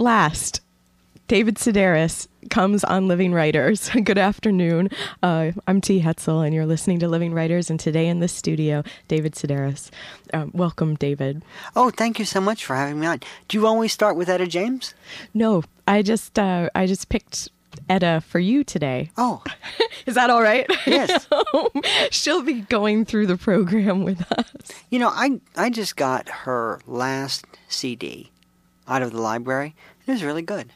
Last, David Sedaris comes on Living Writers. Good afternoon. Uh, I'm T. Hetzel, and you're listening to Living Writers. And today in the studio, David Sedaris. Um, welcome, David. Oh, thank you so much for having me on. Do you always start with Etta James? No, I just uh, I just picked Etta for you today. Oh, is that all right? Yes. She'll be going through the program with us. You know, I I just got her last CD out of the library. It was really good.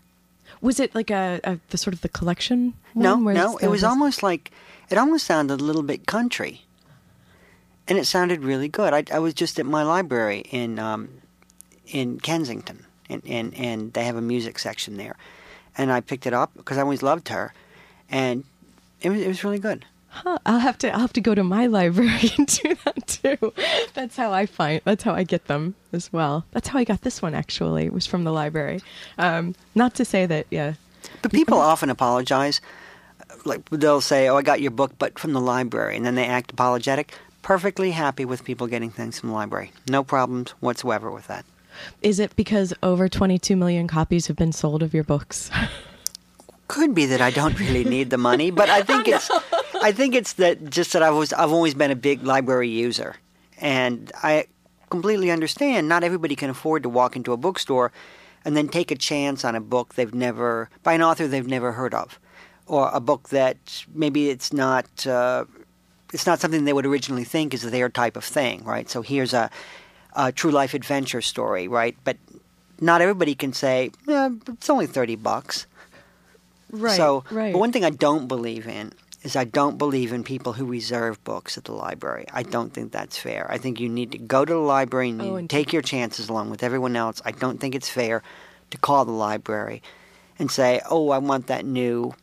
Was it like a, a the sort of the collection? no, no, it was almost like it almost sounded a little bit country, and it sounded really good. I, I was just at my library in um, in Kensington, and, and and they have a music section there, and I picked it up because I always loved her, and it was it was really good. Huh, I'll have to I'll have to go to my library and do that too. That's how I find that's how I get them as well. That's how I got this one actually. It was from the library. Um, not to say that yeah. But people often apologize. Like they'll say, "Oh, I got your book, but from the library," and then they act apologetic. Perfectly happy with people getting things from the library. No problems whatsoever with that. Is it because over 22 million copies have been sold of your books? Could be that I don't really need the money, but I think it's I think it's that just that I was I've always been a big library user, and I completely understand. Not everybody can afford to walk into a bookstore and then take a chance on a book they've never by an author they've never heard of, or a book that maybe it's not uh, it's not something they would originally think is their type of thing, right? So here's a, a true life adventure story, right? But not everybody can say yeah, it's only thirty bucks. Right. So, right. but one thing I don't believe in is I don't believe in people who reserve books at the library. I don't think that's fair. I think you need to go to the library and, Oh, and- take your chances along with everyone else. I don't think it's fair to call the library and say, "Oh, I want that new."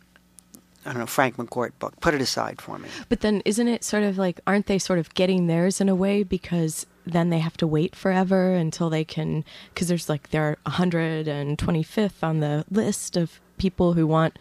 I don't know Frank McCourt book. Put it aside for me. But then isn't it sort of like aren't they sort of getting theirs in a way because then they have to wait forever until they can cuz there's like they're 125th on the list of people who want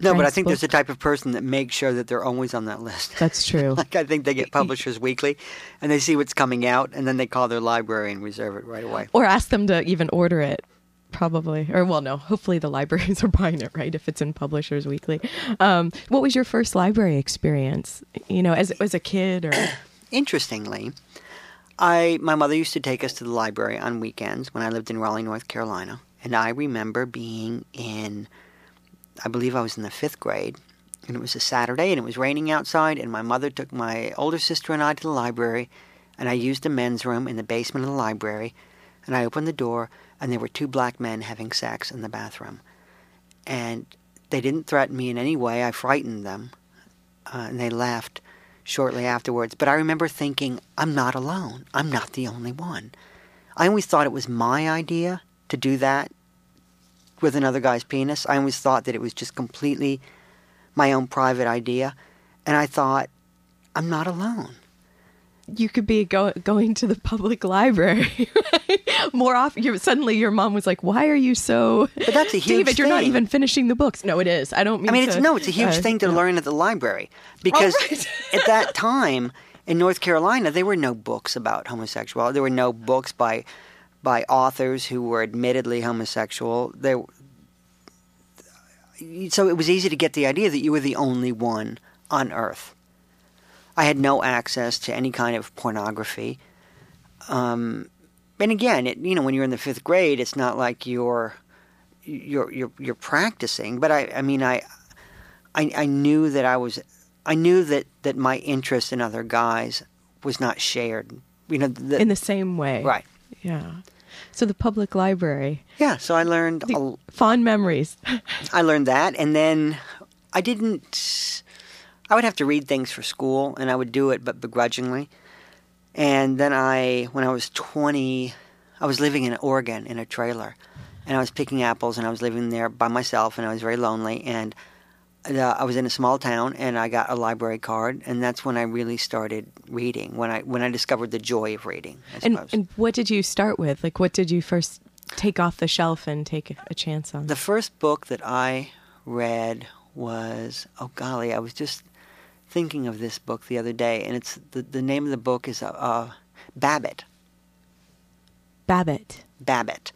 No, but I think there's a type of person that makes sure that they're always on that list. That's true. like I think they get Publishers Weekly, and they see what's coming out, and then they call their library and reserve it right away. or ask them to even order it probably or well no hopefully the libraries are buying it right if it's in publishers weekly um, what was your first library experience you know as, as a kid or Interestingly, I my mother used to take us to the library on weekends when I lived in Raleigh, North Carolina, and I remember being in I believe I was in the 5th grade, and it was a Saturday and it was raining outside and my mother took my older sister and I to the library and I used the men's room in the basement of the library and I opened the door and there were two black men having sex in the bathroom. And they didn't threaten me in any way. I frightened them. Uh, and they left shortly afterwards. But I remember thinking, I'm not alone. I'm not the only one. I always thought it was my idea to do that with another guy's penis. I always thought that it was just completely my own private idea. And I thought, I'm not alone. you could be go, going to the public library right? more often. You're, suddenly, your mom was like, "Why are you so?" But that's a huge David, you're not even finishing the books. No, it is. I don't mean. I mean, to, it's no, it's a huge uh, thing to no. learn at the library because right. at that time in North Carolina, there were no books about homosexuality. There were no books by by authors who were admittedly homosexual. There, so it was easy to get the idea that you were the only one on Earth. I had no access to any kind of pornography. Um, and again, it, you know, when you're in the fifth grade, it's not like you're you're you're, you're practicing. But I, I mean, I, I, I knew that I was, I knew that that my interest in other guys was not shared. You know, the, in the same way. right? Yeah. So the public library, Yeah. So I learned, the fond memories. I learned that, and then I didn't. I would have to read things for school, and I would do it, but begrudgingly. And then I, when I was 20, I was living in Oregon in a trailer, and I was picking apples, and I was living there by myself, and I was very lonely. And uh, I was in a small town, and I got a library card, and that's when I really started reading. When I when I discovered the joy of reading, I and suppose. and what did you start with? Like, what did you first take off the shelf and take a, a chance on? The first book that I read was oh golly, I was just thinking of this book the other day, and it's the the name of the book is uh, uh, Babbitt. Babbitt. Babbitt.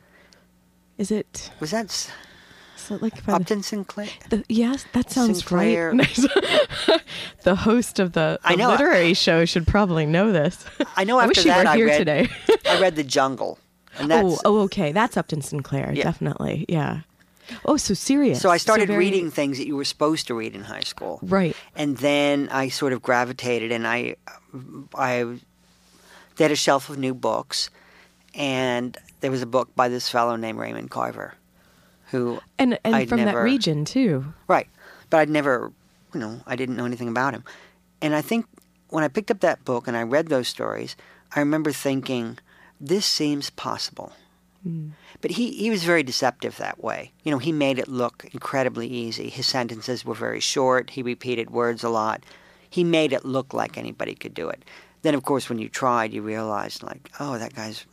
Is it? Was that So like the- Upton Sinclair? The, yes, that sounds Sinclair. right. the host of the, I know. literary show should probably know this. I know I after wish he that were I here read, today. I read The Jungle. Oh, oh, okay. That's Upton Sinclair, Yeah. definitely. Yeah. Oh, so serious. So I started very- reading things that you were supposed to read in high school. Right. and then I sort of gravitated, and I, I, they had a shelf of new books, and there was a book by this fellow named Raymond Carver, who And and I'd from that region too. right, but I'd never, you know, I didn't know anything about him, and I think when I picked up that book and I read those stories, I remember thinking, this seems possible. Hmm. But he, he was very deceptive that way. You know, he made it look incredibly easy. His sentences were very short. He repeated words a lot. He made it look like anybody could do it. Then, of course, when you tried, you realized, like, oh, that guy's,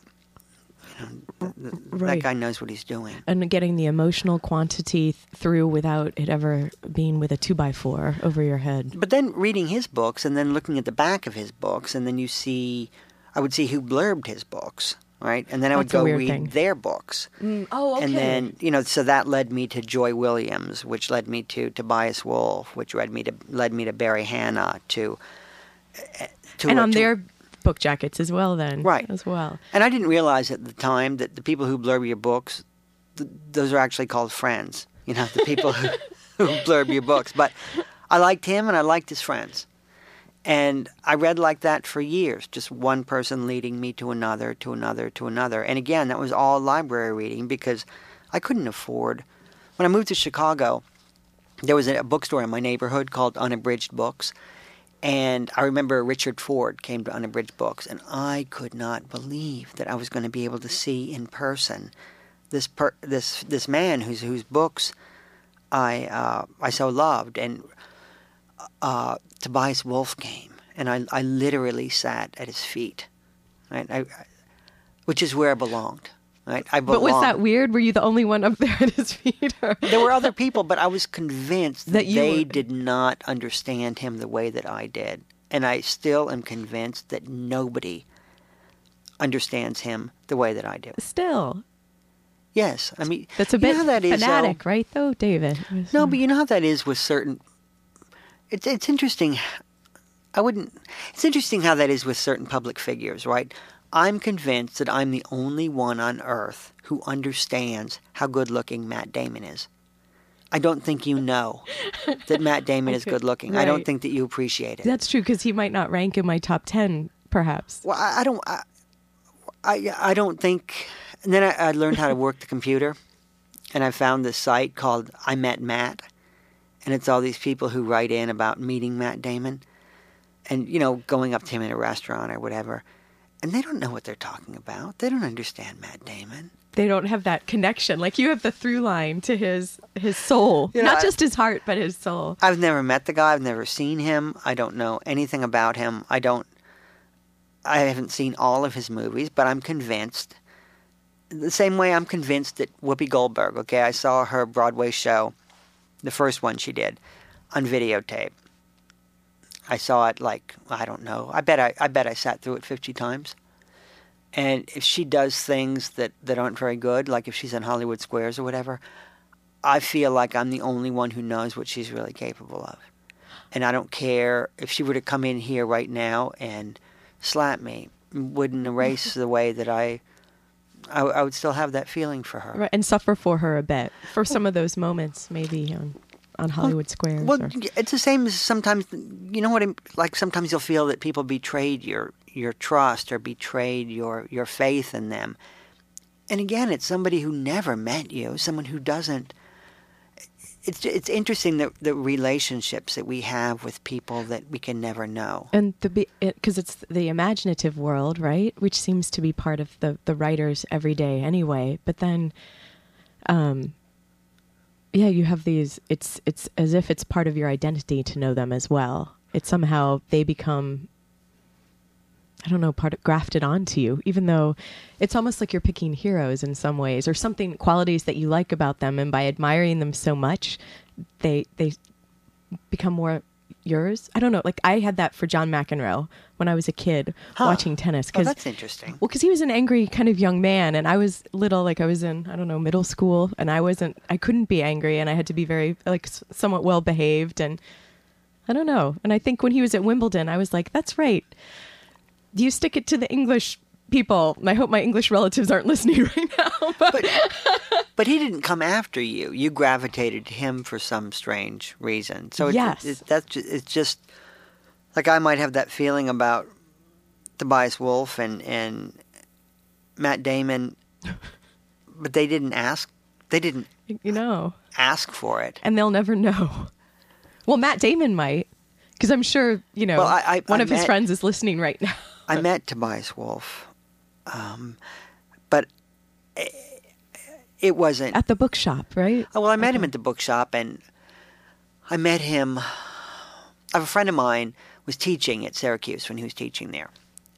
th- th- that Right. guy knows what he's doing. And getting the emotional quantity th- through without it ever being with a two by four over your head. But then reading his books and then looking at the back of his books, and then you see, I would see who blurbed his books, right? And then I would That's a go read thing. their books. oh, okay. And then, you know, so that led me to Joy Williams, which led me to Tobias Wolff, which led me to led me to Barry Hannah, to eh, to and on to- their book jackets as well, then. Right. As well. And I didn't realize at the time that the people who blurb your books, th- those are actually called friends. You know, the people who, who blurb your books. But I liked him and I liked his friends. And I read like that for years, just one person leading me to another, to another, to another. And again, that was all library reading because I couldn't afford. When I moved to Chicago, there was a bookstore in my neighborhood called Unabridged Books. And I remember Richard Ford came to Unabridged Books, and I could not believe that I was going to be able to see in person this per- this this man whose whose books I uh, I so loved. And uh, Tobias Wolff came, and I I literally sat at his feet, right? I- which is where I belonged, right? I But was that weird? Were you the only one up there at his feet? Or? There were other people, but I was convinced that, That they were- did not understand him the way that I did. And I still am convinced that nobody understands him the way that I do. Still, Yes, I mean that's a you know bit that is, though? fanatic, right? Though, David. No, but you know how that is with certain. It's it's interesting. I wouldn't. It's interesting how that is with certain public figures, right? I'm convinced that I'm the only one on earth who understands how good looking Matt Damon is. I don't think you know that Matt Damon is good looking. I don't think that you appreciate it. That's true because he might not rank in my top ten, perhaps. Well, I, I don't. I, I I don't think. And then I, I learned how to work the computer, and I found this site called I Met Matt, and it's all these people who write in about meeting Matt Damon, and you know going up to him in a restaurant or whatever, and they don't know what they're talking about. They don't understand Matt Damon. They don't have that connection. Like you have the through line to his his soul, You know, not I- just his heart, but his soul. I've never met the guy. I've never seen him. I don't know anything about him. I don't. I haven't seen all of his movies, but I'm convinced. The same way I'm convinced that Whoopi Goldberg. Okay, I saw her Broadway show, the first one she did, on videotape. I saw it like I don't know. I bet I, I bet I sat through it fifty times. And if she does things that, that aren't very good, like if she's in Hollywood Squares or whatever, I feel like I'm the only one who knows what she's really capable of. And I don't care if she were to come in here right now and slap me, wouldn't erase the way that I, I, I would still have that feeling for her. Right, and suffer for her a bit for some of those moments, maybe on Hollywood Squares. Well, or- it's the same as sometimes, you know what? I'm, like sometimes you'll feel that people betrayed your your trust or betrayed your your faith in them. And again, it's somebody who never met you, someone who doesn't. It's it's interesting that the relationships that we have with people that we can never know. and the because it's the imaginative world, right? Which seems to be part of the the writer's everyday anyway. But then, um, yeah, you have these. It's it's as if it's part of your identity to know them as well. It's somehow they become. I don't know, part of, grafted onto you, even though it's almost like you're picking heroes in some ways, or something qualities that you like about them, and by admiring them so much, they they become more yours? I don't know. Like I had that for John McEnroe when I was a kid Huh. watching tennis. Oh, Because that's interesting. well, because he was an angry kind of young man, and I was little, like I was in, I don't know, middle school, and I wasn't, I couldn't be angry, and I had to be very, like, somewhat well behaved, and I don't know. And I think when he was at Wimbledon, I was like, that's right. Do you stick it to the English people. I hope my English relatives aren't listening right now. But, But but he didn't come after you. You gravitated to him for some strange reason. So it's, Yes. it's, that's ju- it's just like I might have that feeling about Tobias Wolff and and Matt Damon, but they didn't ask. They didn't you know, ask for it. and they'll never know. Well, Matt Damon might, because I'm sure, you know, Well, I- I- one I of his friends is listening right now. I met Tobias Wolff, um, but it, it wasn't. At the bookshop, right? Oh, well, I met him at the bookshop, and I met him. I have a friend of mine was teaching at Syracuse when he was teaching there,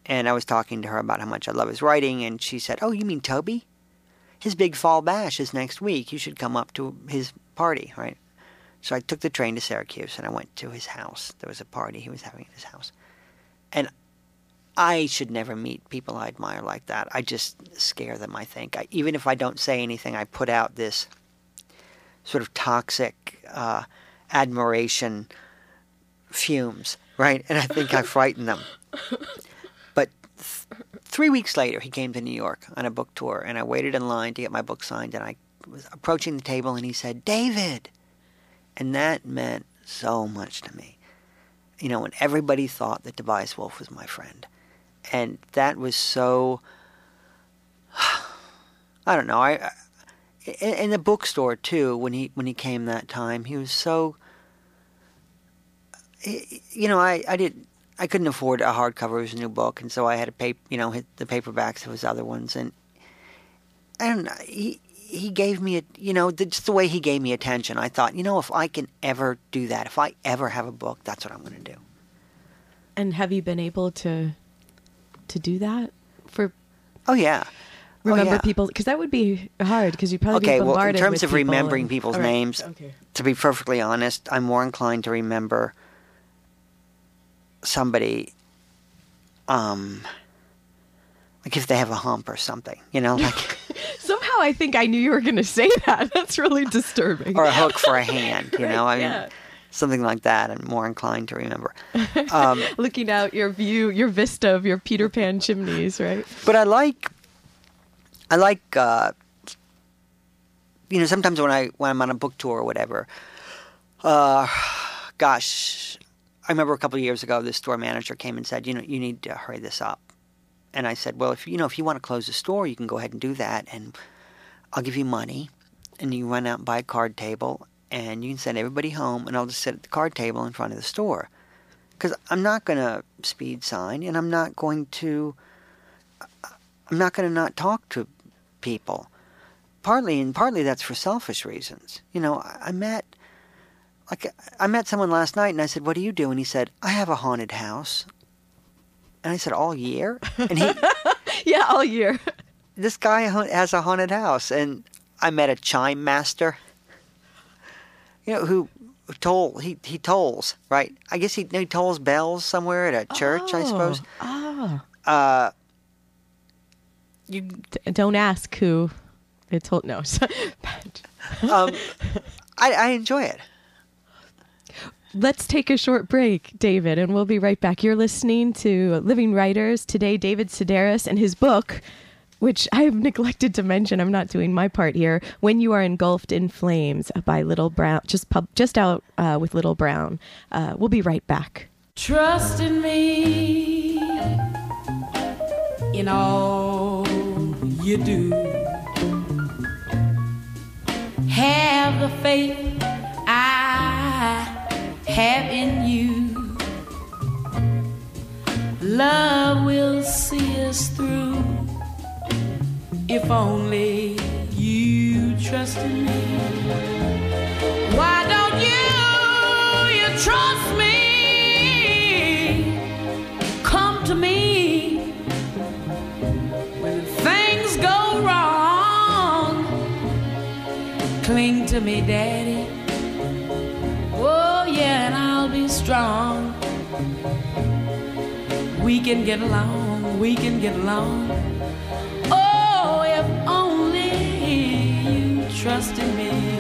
and I was talking to her about how much I love his writing, and she said, "Oh, you mean Toby? His big fall bash is next week. You should come up to his party, right?" So I took the train to Syracuse, and I went to his house. There was a party he was having at his house, I should never meet people I admire like that. I just scare them. I think, I, even if I don't say anything, I put out this sort of toxic uh, admiration fumes, right? And I think I frighten them. But th- three weeks later, he came to New York on a book tour, and I waited in line to get my book signed. And I was approaching the table, and he said, "David," and that meant so much to me. You know, when everybody thought that Tobias Wolff was my friend, and that was so. I don't know. I, I in, the bookstore too. When he when he came that time, he was so. You know, I I did I couldn't afford a hardcover of his new book, and so I had to pay you know hit the paperbacks of his other ones, and and. He he gave me a you know the, just the way he gave me attention. I thought you know if I can ever do that, if I ever have a book, that's what I'm going to do. And have you been able to to do that for Oh yeah. Oh, remember yeah. people? Because that would be hard. Because you'd probably Okay, well, in terms of people remembering and- people's right, names, Okay. to be perfectly honest, I'm more inclined to remember somebody, um, like if they have a hump or something, you know, like Somehow I think I knew you were going to say that. That's really disturbing. or a hook for a hand, you know, I mean, yeah. Something like that. I'm more inclined to remember. Um, Looking out your view, your vista of your Peter Pan chimneys, right? but I like, I like, uh, you know, sometimes when I when I'm on a book tour or whatever, uh, gosh, I remember a couple of years ago, the store manager came and said, you know, you need to hurry this up. And I said, well, if you know, if you want to close the store, you can go ahead and do that, and I'll give you money, and you run out and buy a card table, and you can send everybody home, and I'll just sit at the card table in front of the store, because I'm not going to speed sign, and I'm not going to, I'm not going to not talk to people. Partly, and partly that's for selfish reasons. You know, I, I met like I met someone last night and I said, "What do you do?" And he said, "I have a haunted house." And I said, "All year?" And he, Yeah, all year. this guy has a haunted house, and I met a chime master. You know who who toll he he tolls right? I guess he he tolls bells somewhere at a church, I suppose. Oh. Uh, you D- don't ask who it told. No. um, I I enjoy it. Let's take a short break, David, and we'll be right back. You're listening to Living Writers. Today, David Sedaris and his book, which I have neglected to mention. I'm not doing my part here. When You Are Engulfed in Flames by Little Brown, just pub, just out uh, with Little Brown. Uh, we'll be right back. Trust in me in all you do. Have the faith I have in you. Love will see us through if only you trust in me. Why don't you, you trust me? Come to me when things go wrong. Cling to me, Daddy. Oh, yeah, and I'll be strong. We can get along, we can get along. Trust in me.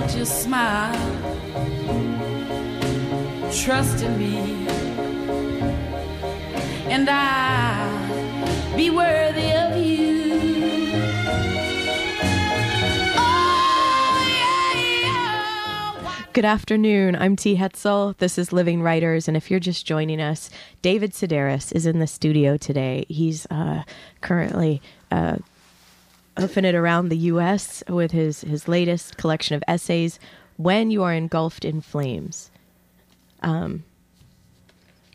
Why don't you smile? Trust in me, and I'll be worthy of you. Oh, Good afternoon. I'm T. Hetzel. This is Living Writers. And if you're just joining us, David Sedaris is in the studio today. He's uh, currently uh, hoofing it around the U.S. with his, his latest collection of essays, When You Are Engulfed in Flames. Um,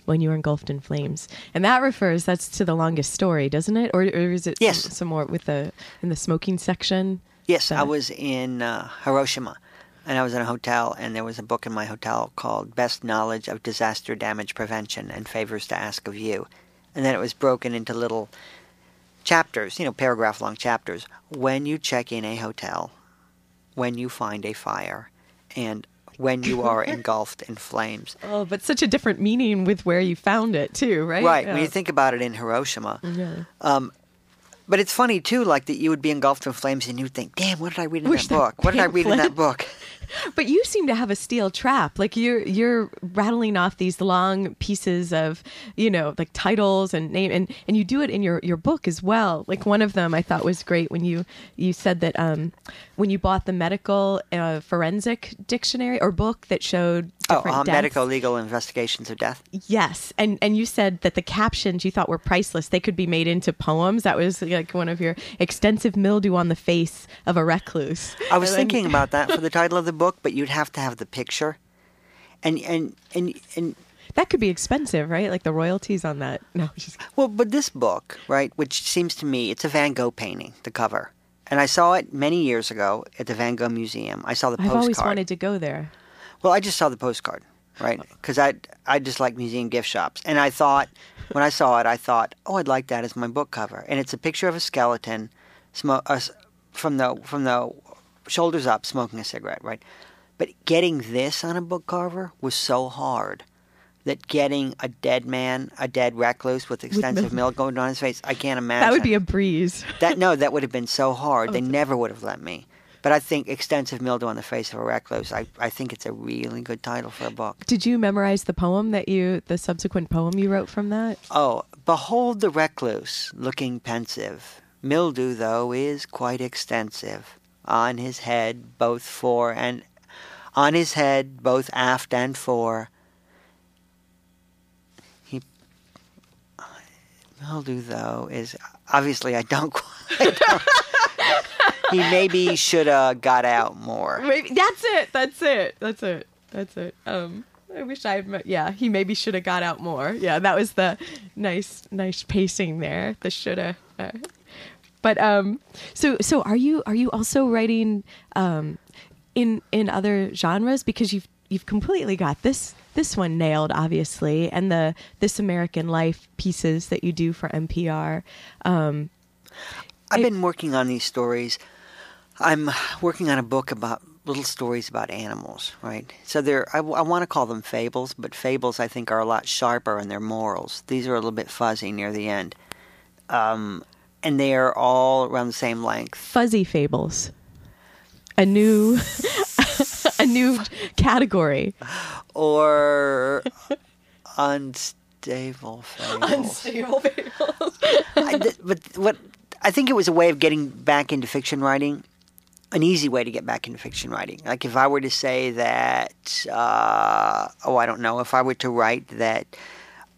when you are engulfed in flames, and that refers that's to the longest story, doesn't it? Or, or is it Yes. some, some more with the in the smoking section? Yes, I was in uh, Hiroshima, and I was in a hotel, and there was a book in my hotel called "Best Knowledge of Disaster Damage Prevention and Favors to Ask of You," and then it was broken into little chapters, you know, paragraph-long chapters. When you check in a hotel, when you find a fire, and when you are engulfed in flames. Oh, but such a different meaning with where you found it too, right? Right. When you think about it in Hiroshima. Yeah. Um, but it's funny too, like that you would be engulfed in flames and you'd think, "Damn, what did I read in Wish that book? What did I read in that book?" But you seem to have a steel trap. Like you're you're rattling off these long pieces of, you know, like titles and name and and you do it in your your book as well. Like one of them I thought was great when you you said that um when you bought the medical uh, forensic dictionary or book that showed Oh, different uh, deaths. medical legal investigations of death. Yes, and and you said that the captions you thought were priceless. They could be made into poems. That was like one of your extensive mildew on the face of a recluse. I was then- thinking about that for the title of the book, but you'd have to have the picture, and and and and that could be expensive, right? Like the royalties on that. No, just well, but this book, right, which seems to me it's a Van Gogh painting, the cover, and I saw it many years ago at the Van Gogh Museum. I saw the I've postcard. always wanted to go there. Well, I just saw the postcard, right? Because I I just like museum gift shops, and I thought when I saw it, I thought, oh, I'd like that as my book cover, and it's a picture of a skeleton, uh, from the from the shoulders up, smoking a cigarette, right? But getting this on a book cover was so hard that getting a dead man, a dead recluse with extensive milk going down his face, I can't imagine. That would be a breeze. That no, that would have been so hard. Oh, They never would have let me. But I think extensive mildew on the face of a recluse. I, I think it's a really good title for a book. Did you memorize the poem that you, the subsequent poem you wrote from that? Oh, behold the recluse, looking pensive. Mildew, though, is quite extensive. On his head, both fore and on his head, both aft and fore. He mildew, though, is obviously I don't quite. He maybe should have got out more. Maybe that's it. That's it. That's it. That's it. Um, I wish I. Yeah, he maybe should have got out more. Yeah, that was the nice, nice pacing there. The shoulda. Uh, but um, so so are you are you also writing um, in in other genres because you've you've completely got this this one nailed obviously and the this American Life pieces that you do for NPR. Um, I've been working on these stories. I'm working on a book about little stories about animals, right? So they're I, want to call them fables, but fables I think are a lot sharper in their morals. These are a little bit fuzzy near the end, um, and they are all around the same length. fuzzy fables a new a new category Or unstable fables. unstable fables I, th- but what I think it was a way of getting back into fiction writing. an easy way to get back into fiction writing. Like if I were to say that, uh, oh, I don't know, if I were to write that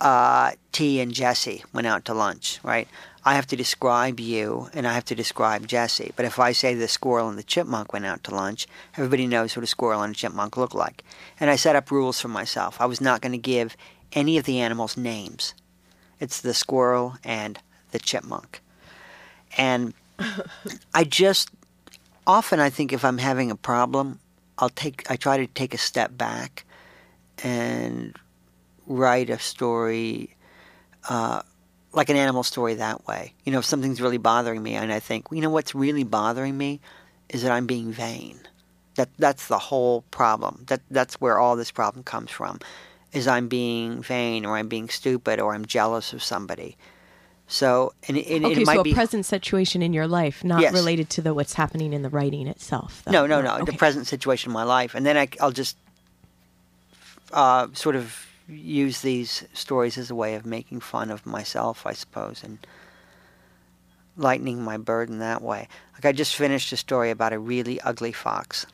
uh, T and Jesse went out to lunch, right? I have to describe you and I have to describe Jesse. But if I say the squirrel and the chipmunk went out to lunch, everybody knows what a squirrel and a chipmunk look like. And I set up rules for myself. I was not going to give any of the animals names. It's the squirrel and the chipmunk. And I just often I think if I'm having a problem, I'll take I try to take a step back and write a story uh, like an animal story that way. You know, if something's really bothering me, and I think, you know, what's really bothering me is that I'm being vain. That that's the whole problem. That that's where all this problem comes from, is I'm being vain, or I'm being stupid, or I'm jealous of somebody. So, and, and okay, it might so a be present situation in your life, not Yes. related to the what's happening in the writing itself. though. No, no, no. Okay. The present situation in my life, and then I, will just uh, sort of use these stories as a way of making fun of myself, I suppose, and lightening my burden that way. Like I just finished a story about a really ugly fox,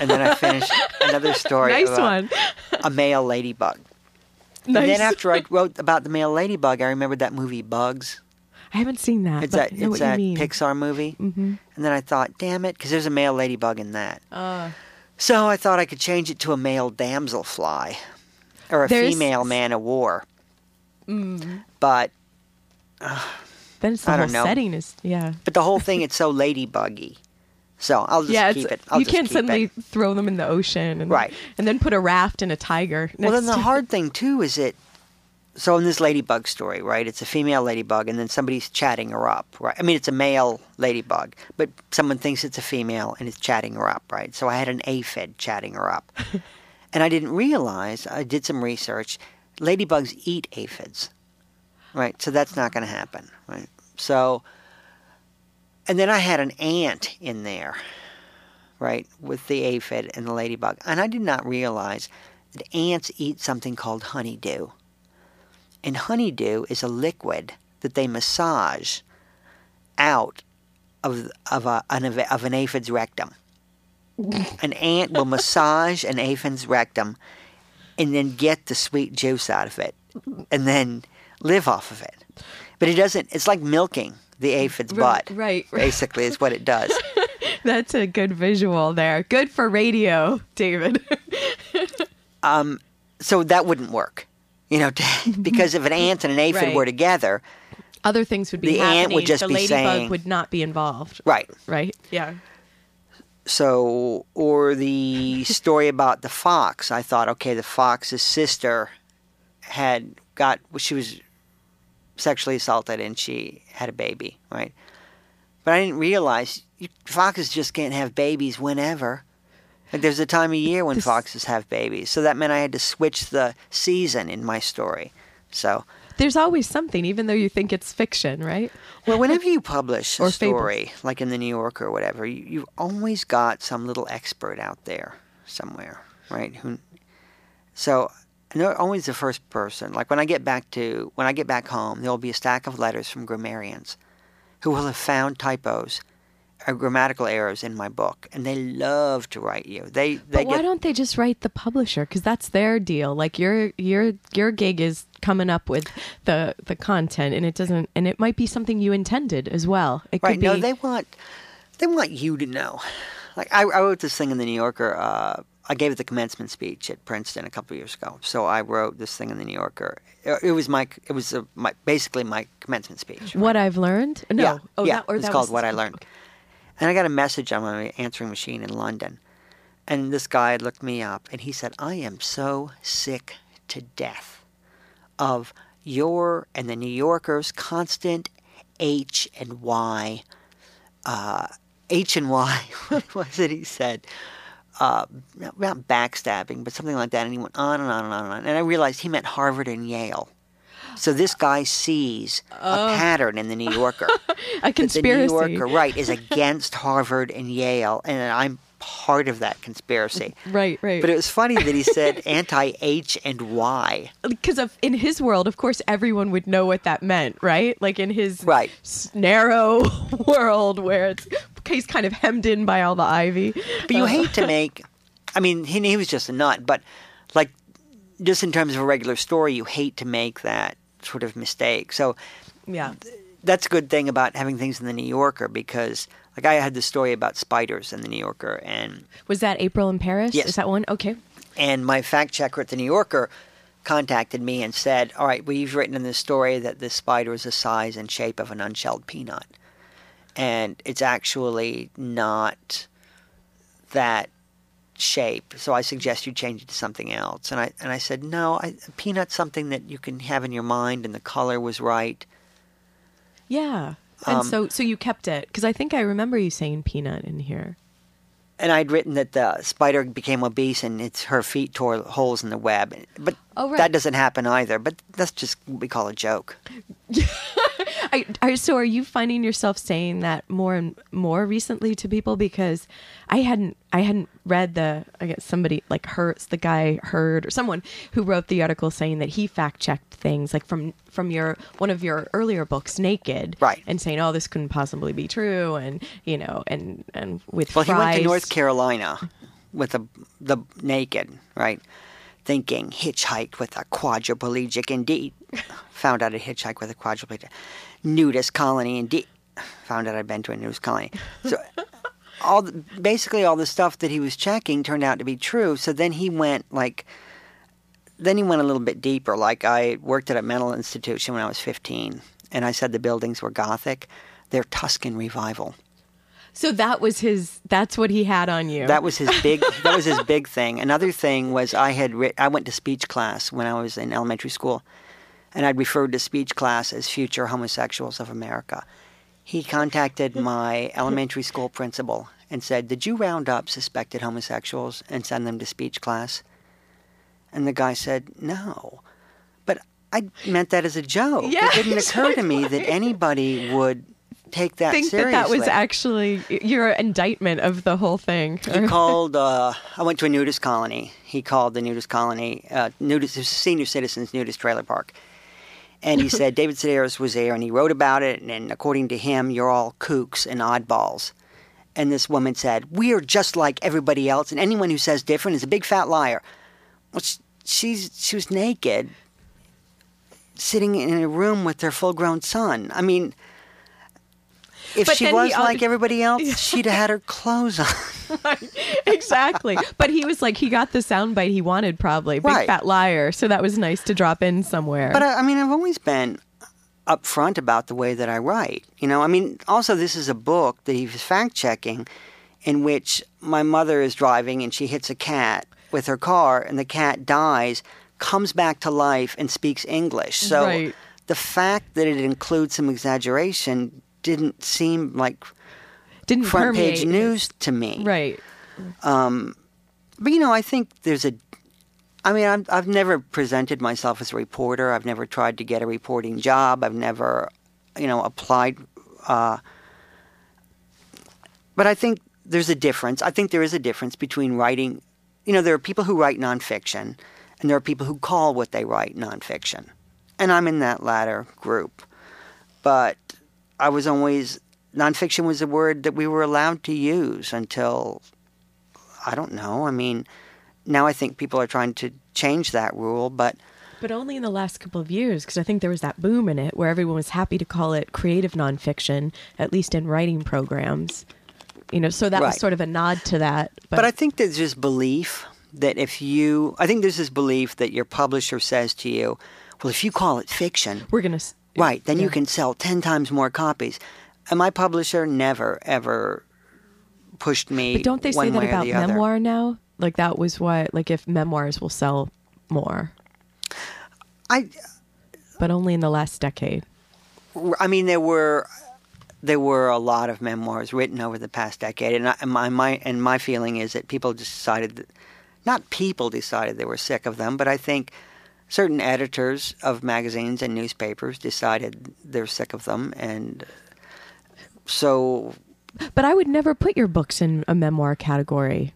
and then I finished another story nice about one. a male ladybug. Nice. And then after I wrote about the male ladybug, I remembered that movie Bugs. I haven't seen that. It's that it's that. Pixar movie. hmm And then I thought, damn it, because there's a male ladybug in that. Uh, So I thought I could change it to a male damselfly or a There's- female man of war. mm, But then it's the I whole setting is yeah. but the whole thing it's so ladybuggy. So I'll just yeah, keep it. I'll you can't suddenly it. throw them in the ocean, and, Right. And then put a raft and a tiger. Well, then the hard thing too is it. So in this ladybug story, right? It's a female ladybug, and then somebody's chatting her up, right? I mean, it's a male ladybug, but someone thinks it's a female and is chatting her up, right? So I had an aphid chatting her up, and I didn't realize. I did some research. Ladybugs eat aphids, right? So that's not going to happen, right? So, and then I had an ant in there, right, with the aphid and the ladybug, and I did not realize that ants eat something called honeydew. And honeydew is a liquid that they massage out of of a, an, of an aphid's rectum. an ant will massage an aphid's rectum and then get the sweet juice out of it and then live off of it. But it doesn't it's like milking the aphid's Right, butt. right. Basically is what it does. That's a good visual there. Good for radio, David. um, so that wouldn't work. You know, because if an ant and an aphid Right. were together, Other things would be The ant happening. would just the be ladybug saying- would not be involved. right. Right? Yeah. So, or the story about the fox. I thought, okay, the fox's sister had got, she was sexually assaulted and she had a baby, right? But I didn't realize you, foxes just can't have babies whenever. Like there's a time of year when This- foxes have babies. So that meant I had to switch the season in my story. So, There's always something, even though you think it's fiction, right? Well, whenever you publish a Or fables. story, like in the New Yorker or whatever, you, you've always got some little expert out there somewhere, right? Who, so they're always the first person. Like when I get back to when I get back home, there will be a stack of letters from grammarians who will have found typos or grammatical errors in my book, and they love to write you. They they But why get don't they just write the publisher? Because that's their deal. Like your your your gig is coming up with the the content, and it doesn't, and it might be something you intended as well. It Right. could be. No, they want they want you to know. Like I, I wrote this thing in the New Yorker. Uh, I gave the commencement speech at Princeton a couple of years ago. So I wrote this thing in the New Yorker. It, it was my it was a, my basically my commencement speech. what I've learned. No. Yeah. Oh, yeah. that, or it's called What I Learned. And I got a message on my answering machine in London, and this guy looked me up and he said, "I am so sick to death of your and the New Yorker's constant H and Y, uh, H and Y. What was it he said? Uh, not backstabbing, but something like that. And he went on and on and on and on. And I realized he meant Harvard and Yale. So this guy sees a pattern in the New Yorker. a that the. New Yorker, right, is against Harvard and Yale, and I'm part of that conspiracy. Right, right. But it was funny that he said anti H and Y. because of in his world, of course, everyone would know what that meant, right? Like in his Right. narrow world where it's he's kind of hemmed in by all the ivy. But you hate to make. I mean, he, he was just a nut, but like, just in terms of a regular story, you hate to make that sort of mistake. So Yeah. that's a good thing about having things in the New Yorker because, like, I had the story about spiders in the New Yorker, and Was that April in Paris? Yes. Is that one? Okay. and my fact checker at the New Yorker contacted me and said, "All right, well, you've written in this story that this spider is the size and shape of an unshelled peanut, and it's actually not that shape. So I suggest you change it to something else." And I and I said, "No, I, peanut's something that you can have in your mind, and the color was right." Yeah. And Um, so so you kept it because I think I remember you saying peanut in here. And I'd written that the spider became obese and it's her feet tore holes in the web. But Oh, right. that doesn't happen either. But that's just what we call a joke. I, I, so are you finding yourself saying that more and more recently to people because I hadn't I hadn't read the I guess somebody like Hertz the guy heard or someone who wrote the article saying that he fact checked things like from from your one of your earlier books Naked Right. and saying oh this couldn't possibly be true and you know and and with Well, he went to North Carolina with the the naked, right? Thinking hitchhiked with a quadriplegic indeed. Found out a hitchhike with a quadriplegic. Nudist colony indeed. Found out I'd been to a nudist colony. So all the, basically all the stuff that he was checking turned out to be true. So then he went like then he went a little bit deeper. Like I worked at a mental institution when I was 15 and I said the buildings were gothic. They're Tuscan revival. So that was his that's what he had on you That was his big. that was his big thing. Another thing was I had. I went to speech class when I was in elementary school, and I'd referred to speech class as "future homosexuals of America." He contacted my elementary school principal and said, "Did you round up suspected homosexuals and send them to speech class?" And the guy said, "No," but I meant that as a joke. Yeah, it didn't occur to me that anybody would take that think seriously. that that was actually your indictment of the whole thing He called. Uh, I went to a nudist colony. He called the nudist colony, uh, nudist senior citizens nudist trailer park, and he said David Sedaris was there, and he wrote about it. And, and according to him, you're all kooks and oddballs. And this woman said, "We are just like everybody else, and anyone who says different is a big fat liar." Well, sh- she's she was naked, sitting in a room with their full-grown son. I mean. If But she then he was like everybody else, she'd have had her clothes on. exactly. But he was like, he got the soundbite he wanted, probably. Big Right. fat liar. So that was nice to drop in somewhere. But I, I mean, I've always been upfront about the way that I write. You know, I mean, also this is a book that he was fact checking, in which my mother is driving and she hits a cat with her car, and the cat dies, comes back to life, and speaks English. So Right. the fact that it includes some exaggeration didn't seem like Didn't front page permeate. news to me. Right. But you know, I think there's a. I mean, I've, I've never presented myself as a reporter. I've never tried to get a reporting job. I've never, you know, applied. Uh, but I think there's a difference. I think there is a difference between writing. You know, there are people who write nonfiction, and there are people who call what they write nonfiction, and I'm in that latter group. But I was always nonfiction was a word that we were allowed to use until I don't know. I mean, now I think people are trying to change that rule, but But only in the last couple of years, because I think there was that boom in it where everyone was happy to call it creative nonfiction, at least in writing programs. You know, so that was sort of a nod to that. But, but I think there's this belief that if you, I think there's this belief that your publisher says to you, well, if you call it fiction, we're going to. Right, then you can sell 10 times more copies. And my publisher never, ever pushed me But don't they say that about the other. memoir now? Like that was what, like if memoirs will sell more, I, but only in the last decade. I mean, there were there were a lot of memoirs written over the past decade, and, I, and my, my and my feeling is that people just decided that not people decided they were sick of them, but I think certain editors of magazines and newspapers decided they're sick of them, and so But I would never put your books in a memoir category.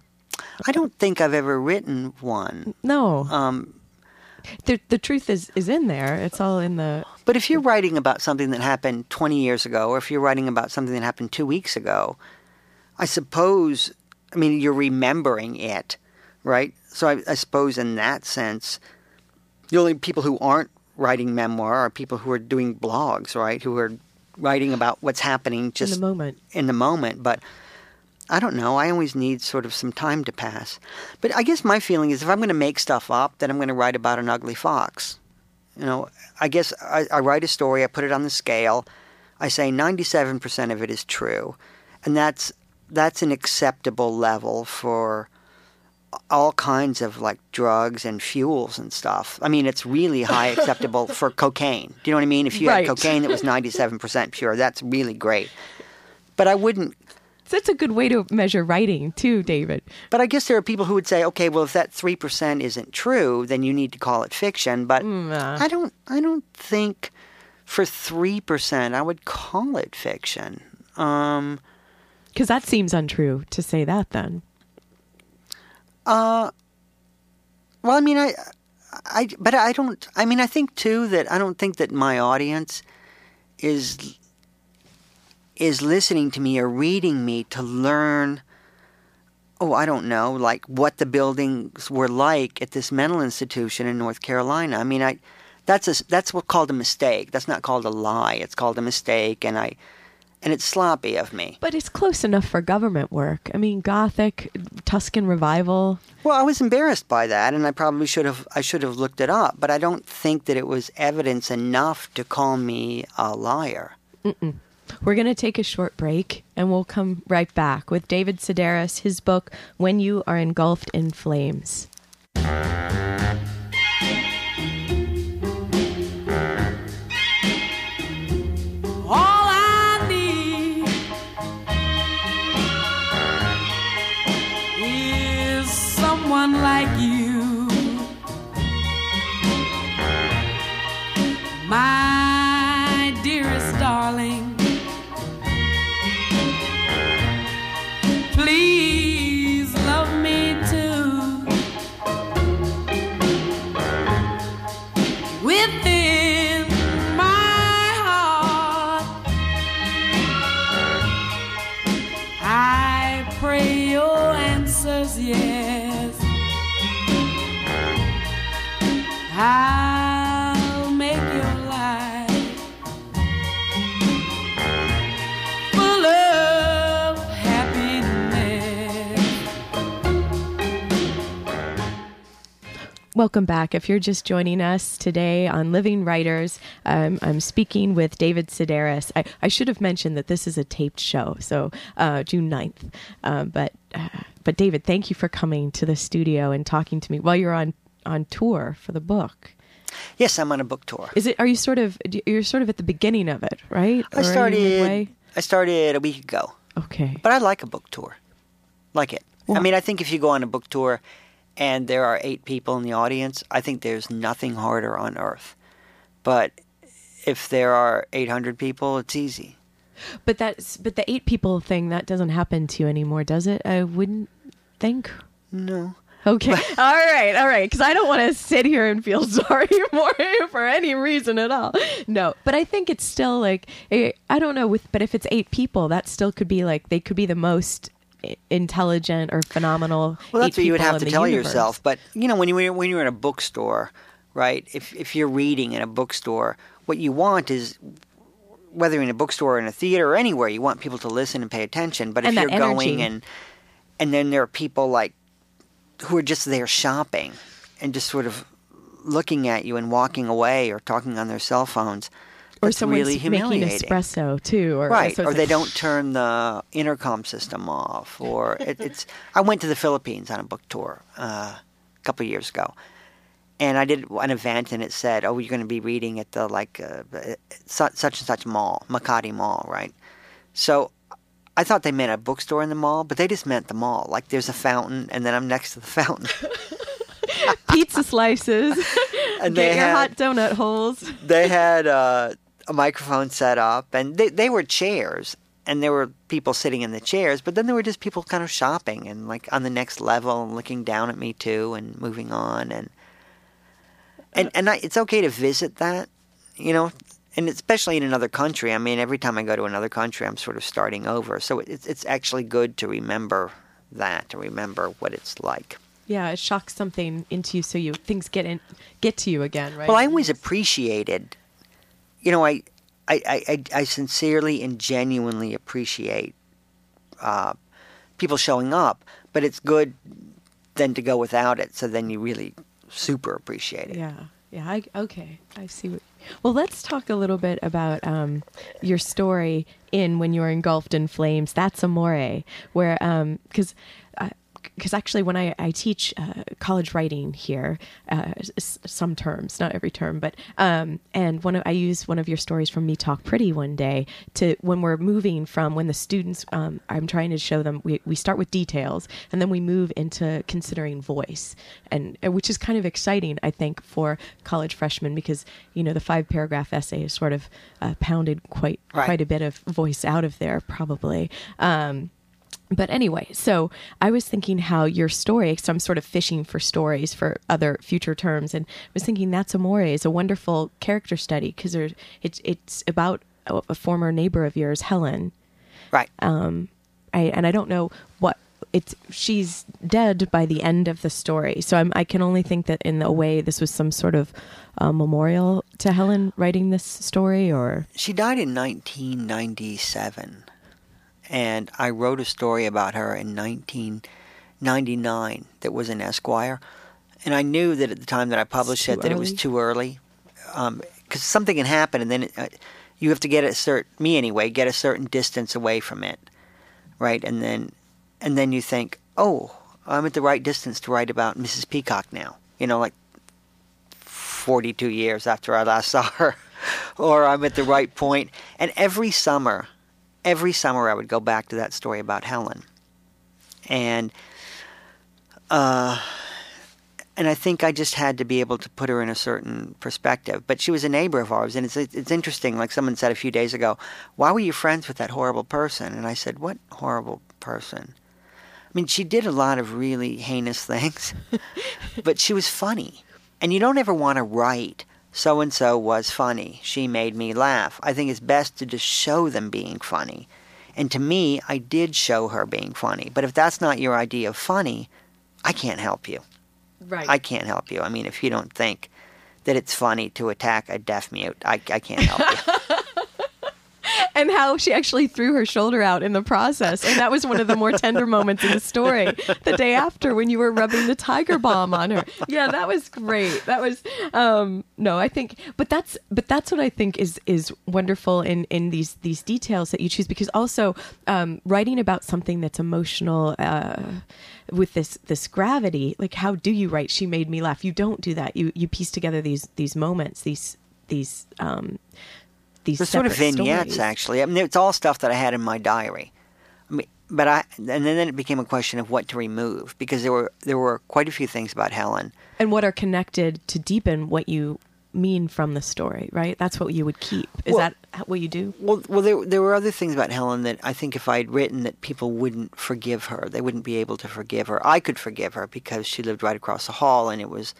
I don't think I've ever written one. No. Um, the, the truth is, is in there. It's all in the. But if you're writing about something that happened 20 years ago, or if you're writing about something that happened two weeks ago, I suppose, I mean, you're remembering it, right? So I, I suppose in that sense, the only people who aren't writing memoir are people who are doing blogs, right? Who are writing about what's happening just in the moment. in the moment. But I don't know. I always need sort of some time to pass. But I guess my feeling is if I'm going to make stuff up, then I'm going to write about an ugly fox. You know, I guess I, I write a story, I put it on the scale, I say 97% of it is true, and that's that's an acceptable level for all kinds of like drugs and fuels and stuff. I mean, it's really high acceptable for cocaine. Do you know what I mean? If you Right. had cocaine that was 97% pure, that's really great. But I wouldn't that's a good way to measure writing too, David. But I guess there are people who would say, okay, well, if that three percent isn't true, then you need to call it fiction. But uh. I don't, I don't think for three percent I would call it fiction. Um, Because that seems untrue to say that then. Uh, well, I mean, I, I, but I don't. I mean, I think too that I don't think that my audience is is listening to me or reading me to learn. Oh, I don't know, like what the buildings were like at this mental institution in North Carolina. I mean, I that's a that's what called a mistake. That's not called a lie. It's called a mistake, and I and it's sloppy of me. But it's close enough for government work. I mean, Gothic, Tuscan revival. Well, I was embarrassed by that, and I probably should have I should have looked it up. But I don't think that it was evidence enough to call me a liar. We're going to take a short break and we'll come right back with David Sedaris, his book, When You Are Engulfed in Flames. I'll make your life full of happiness. Welcome back. If you're just joining us today on Living Writers, um, I'm speaking with David Sedaris. I, I should have mentioned that this is a taped show, so uh, June 9th. Um, but, uh, but David, thank you for coming to the studio and talking to me while you're on, on tour for the book. Yes, I'm on a book tour. Is it? Are you sort of? You're sort of at the beginning of it, right? I Or started. I started a week ago, Okay. but I like a book tour. Like it. I mean, I think if you go on a book tour and there are eight people in the audience, I think there's nothing harder on earth. But if there are 800 people, it's easy. But that's but the eight people thing that doesn't happen to you anymore, does it? I wouldn't think. No. Okay. all right. All right. Because I don't want to sit here and feel sorry for you for any reason at all. No. But I think it's still like eh, I don't know. With but if it's eight people, that still could be like they could be the most intelligent or phenomenal. Well, that's eight what you would have to tell universe. yourself. But you know, when you when you're in a bookstore, right? If if you're reading in a bookstore, what you want is whether in a bookstore or in a theater or anywhere, you want people to listen and pay attention. But if And you're going and and then there are people like who are just there shopping and just sort of looking at you and walking away or talking on their cell phones. Or someone's really making espresso too, or Right, or they don't turn the intercom system off, or it, it's. I went to the Philippines on a book tour uh, a couple of years ago, and I did an event, and it said, "Oh, you're going to be reading at the like uh, such, such and such mall, Makati Mall, right?" So I thought they meant a bookstore in the mall, but they just meant the mall. Like there's a fountain, and then I'm next to the fountain, pizza slices, and get they your had hot donut holes. they had uh, a microphone set up, and they they were chairs, and there were people sitting in the chairs, but then there were just people kind of shopping and like on the next level and looking down at me too, and moving on, and and and I, it's okay to visit that, you know. And especially in another country. I mean, every time I go to another country, I'm sort of starting over. So it's it's actually good to remember that, to remember what it's like. Yeah, it shocks something into you, so you things get in get to you again, right? Well, I always appreciated, you know, I, I, I, I sincerely and genuinely appreciate uh, people showing up, but it's good then to go without it. So then you really super appreciate it. Yeah, yeah. I, okay, I see. What, well, let's talk a little bit about um, your story in when you were engulfed in flames. That's Amore, where because. Um, because actually, when I, I teach uh, college writing here, uh, s- some terms, not every term, but um, and one of, I use one of your stories from Me Talk Pretty one day to when we're moving from when the students, um, I'm trying to show them we, we start with details and then we move into considering voice, and uh, which is kind of exciting, I think, for college freshmen because you know the five paragraph essay is sort of uh, pounded quite right. quite a bit of voice out of there probably. Um, but anyway, so I was thinking how your story, so I'm sort of fishing for stories for other future terms, and I was thinking that's Amore is a wonderful character study because it's it's about a, a, former neighbor of yours, Helen. Right. Um, I and I don't know what it's. She's dead by the end of the story, so I'm, I can only think that in a way this was some sort of uh, memorial to Helen writing this story, or she died in 1997 and I wrote a story about her in 1999 that was in Esquire. And I knew that at the time that I published it that early. it was too early, because um, something can happen, and then it, uh, you have to get a certain me anyway get a certain distance away from it, right? And then and then you think, oh, I'm at the right distance to write about Mrs. Peacock now. You know, like 42 years after I last saw her, or I'm at the right point. And every summer every summer I would go back to that story about Helen. And uh, and I think I just had to be able to put her in a certain perspective. But she was a neighbor of ours, and it's it's interesting. Like someone said a few days ago, "Why were you friends with that horrible person?" And I said, "What horrible person?" I mean, she did a lot of really heinous things, but she was funny. And you don't ever want to write so and so was funny. She made me laugh. I think it's best to just show them being funny. And to me, I did show her being funny. But if that's not your idea of funny, I can't help you. Right. I can't help you. I mean, if you don't think that it's funny to attack a deaf mute, I, I can't help you. and how she actually threw her shoulder out in the process. And that was one of the more tender moments in the story. The day after when you were rubbing the tiger balm on her. Yeah, that was great. That was um no, I think but that's but that's what I think is is wonderful in in these these details that you choose because also um writing about something that's emotional uh with this this gravity like how do you write she made me laugh you don't do that you you piece together these these moments these these um these They're sort of vignettes, stories. actually. I mean, it's all stuff that I had in my diary. I mean, but I and then it became a question of what to remove because there were there were quite a few things about Helen and what are connected to deepen what you mean from the story. Right? That's what you would keep. Is Well- that what you do? Well, well, there there were other things about Helen that I think if I'd written that people wouldn't forgive her, they wouldn't be able to forgive her. I could forgive her because she lived right across the hall, and it was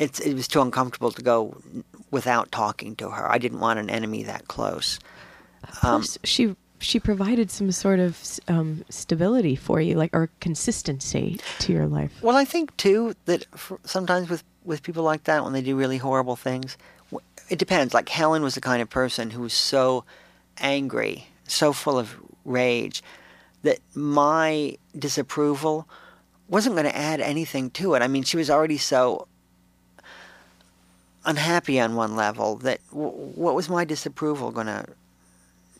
it's it was too uncomfortable to go without talking to her. I didn't want an enemy that close. Um, Plus, she she provided some sort of um, stability for you, like or consistency to your life. Well, I think too that for, sometimes with with people like that, when they do really horrible things, it depends. Like Helen was the kind of person who was so angry, so full of rage, that my disapproval wasn't going to add anything to it. I mean, she was already so unhappy on one level that w- what was my disapproval going to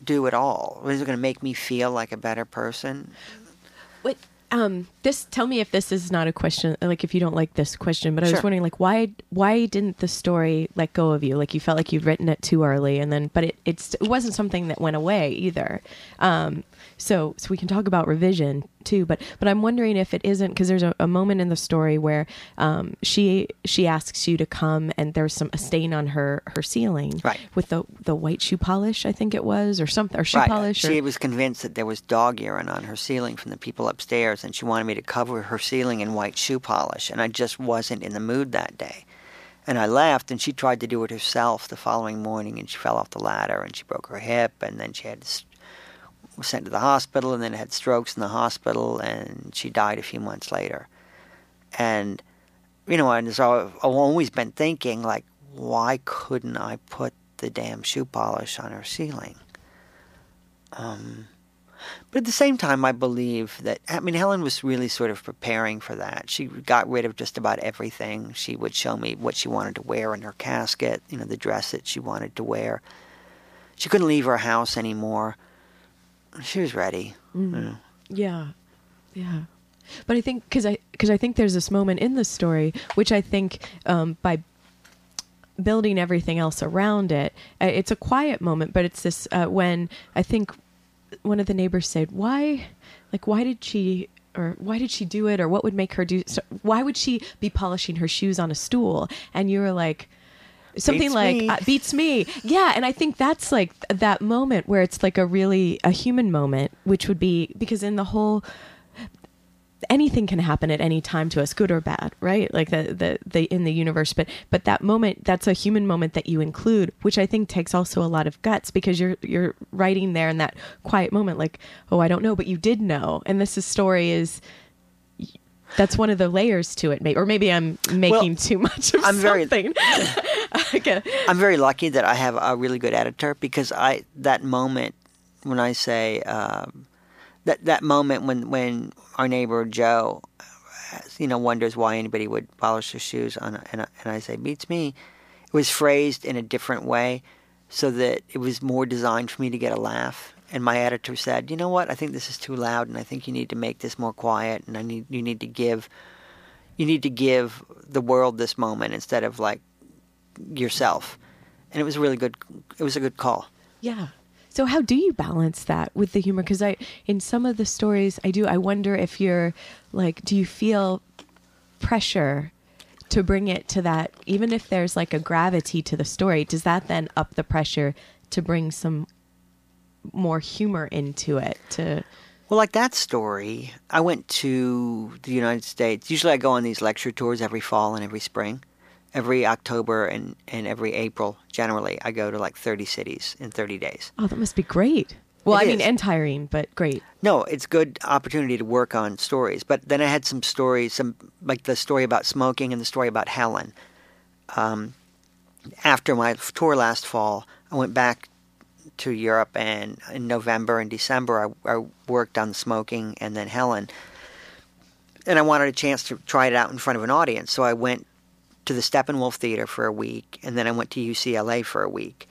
do at all? Was it going to make me feel like a better person? Wait, um, this tell me if this is not a question. Like, if you don't like this question, but I was wondering, like, why why didn't the story let go of you? Like, you felt like you'd written it too early, and then, but it it's, it wasn't something that went away either. Um, so so we can talk about revision too, but but I'm wondering if it isn't because there's a, a moment in the story where um, she she asks you to come, and there's some a stain on her her ceiling, Right. With the the white shoe polish, I think it was, or something, or shoe right. polish. She or, was convinced that there was dog urine on her ceiling from the people upstairs, and she wanted me to cover her ceiling in white shoe polish, and I just wasn't in the mood that day. And I left, and she tried to do it herself the following morning, and she fell off the ladder, and she broke her hip, and then she had was sent to the hospital, and then had strokes in the hospital, and she died a few months later. And you know, and so I've always been thinking, like, why couldn't I put the damn shoe polish on her ceiling? Um, but at the same time, I believe that, I mean, Helen was really sort of preparing for that. She got rid of just about everything. She would show me what she wanted to wear in her casket, you know, the dress that she wanted to wear. She couldn't leave her house anymore. She was ready. Mm. Yeah, yeah. But I think because I because I think there's this moment in the story which I think um, by building everything else around it, uh, it's a quiet moment, but it's this uh, when I think one of the neighbors said, "Why, like, why did she?" Or why did she do it? Or what would make her do? So why would she be polishing her shoes on a stool? And you were like, something Beats like me. uh, beats me. Yeah and i think that's like th- that moment where it's like a really a human moment which would be because in the whole anything can happen at any time to us good or bad right? Like the, the the in the universe but but that moment that's a human moment that you include which i think takes also a lot of guts because you're you're writing there in that quiet moment like oh i don't know but you did know. And this is story is that's one of the layers to it maybe or maybe i'm making too much of I'm very- something okay. I'm very lucky that I have a really good editor because I that moment when I say um, that that moment when when our neighbor Joe, uh, you know, wonders why anybody would polish their shoes on, a, and, I- and I say beats me, it was phrased in a different way, so that it was more designed for me to get a laugh. And my editor said, you know what, I think this is too loud, and I think you need to make this more quiet, and I need you need to give. You need to give the world this moment instead of like yourself. And it was a really good. It was a good call. Yeah. So how do you balance that with the humor? Because I, in some of the stories, I do. I wonder if you're like, do you feel pressure to bring it to that? Even if there's like a gravity to the story, does that then up the pressure to bring some more humor into it? To Well, like that story, I went to the United States. Usually, I go on these lecture tours every fall and every spring. Every October and, and every April, generally, I go to like 30 cities in 30 days. oh, that must be great. Well, It I mean, and tiring, but great. No, it's good opportunity to work on stories. But then I had some stories, some like the story about smoking and the story about Helen. Um, after my tour last fall, I went back to Europe, and in November and December, I, I worked on smoking and then Helen. And I wanted a chance to try it out in front of an audience, so I went to the Steppenwolf Theater for a week, and then I went to UCLA for a week.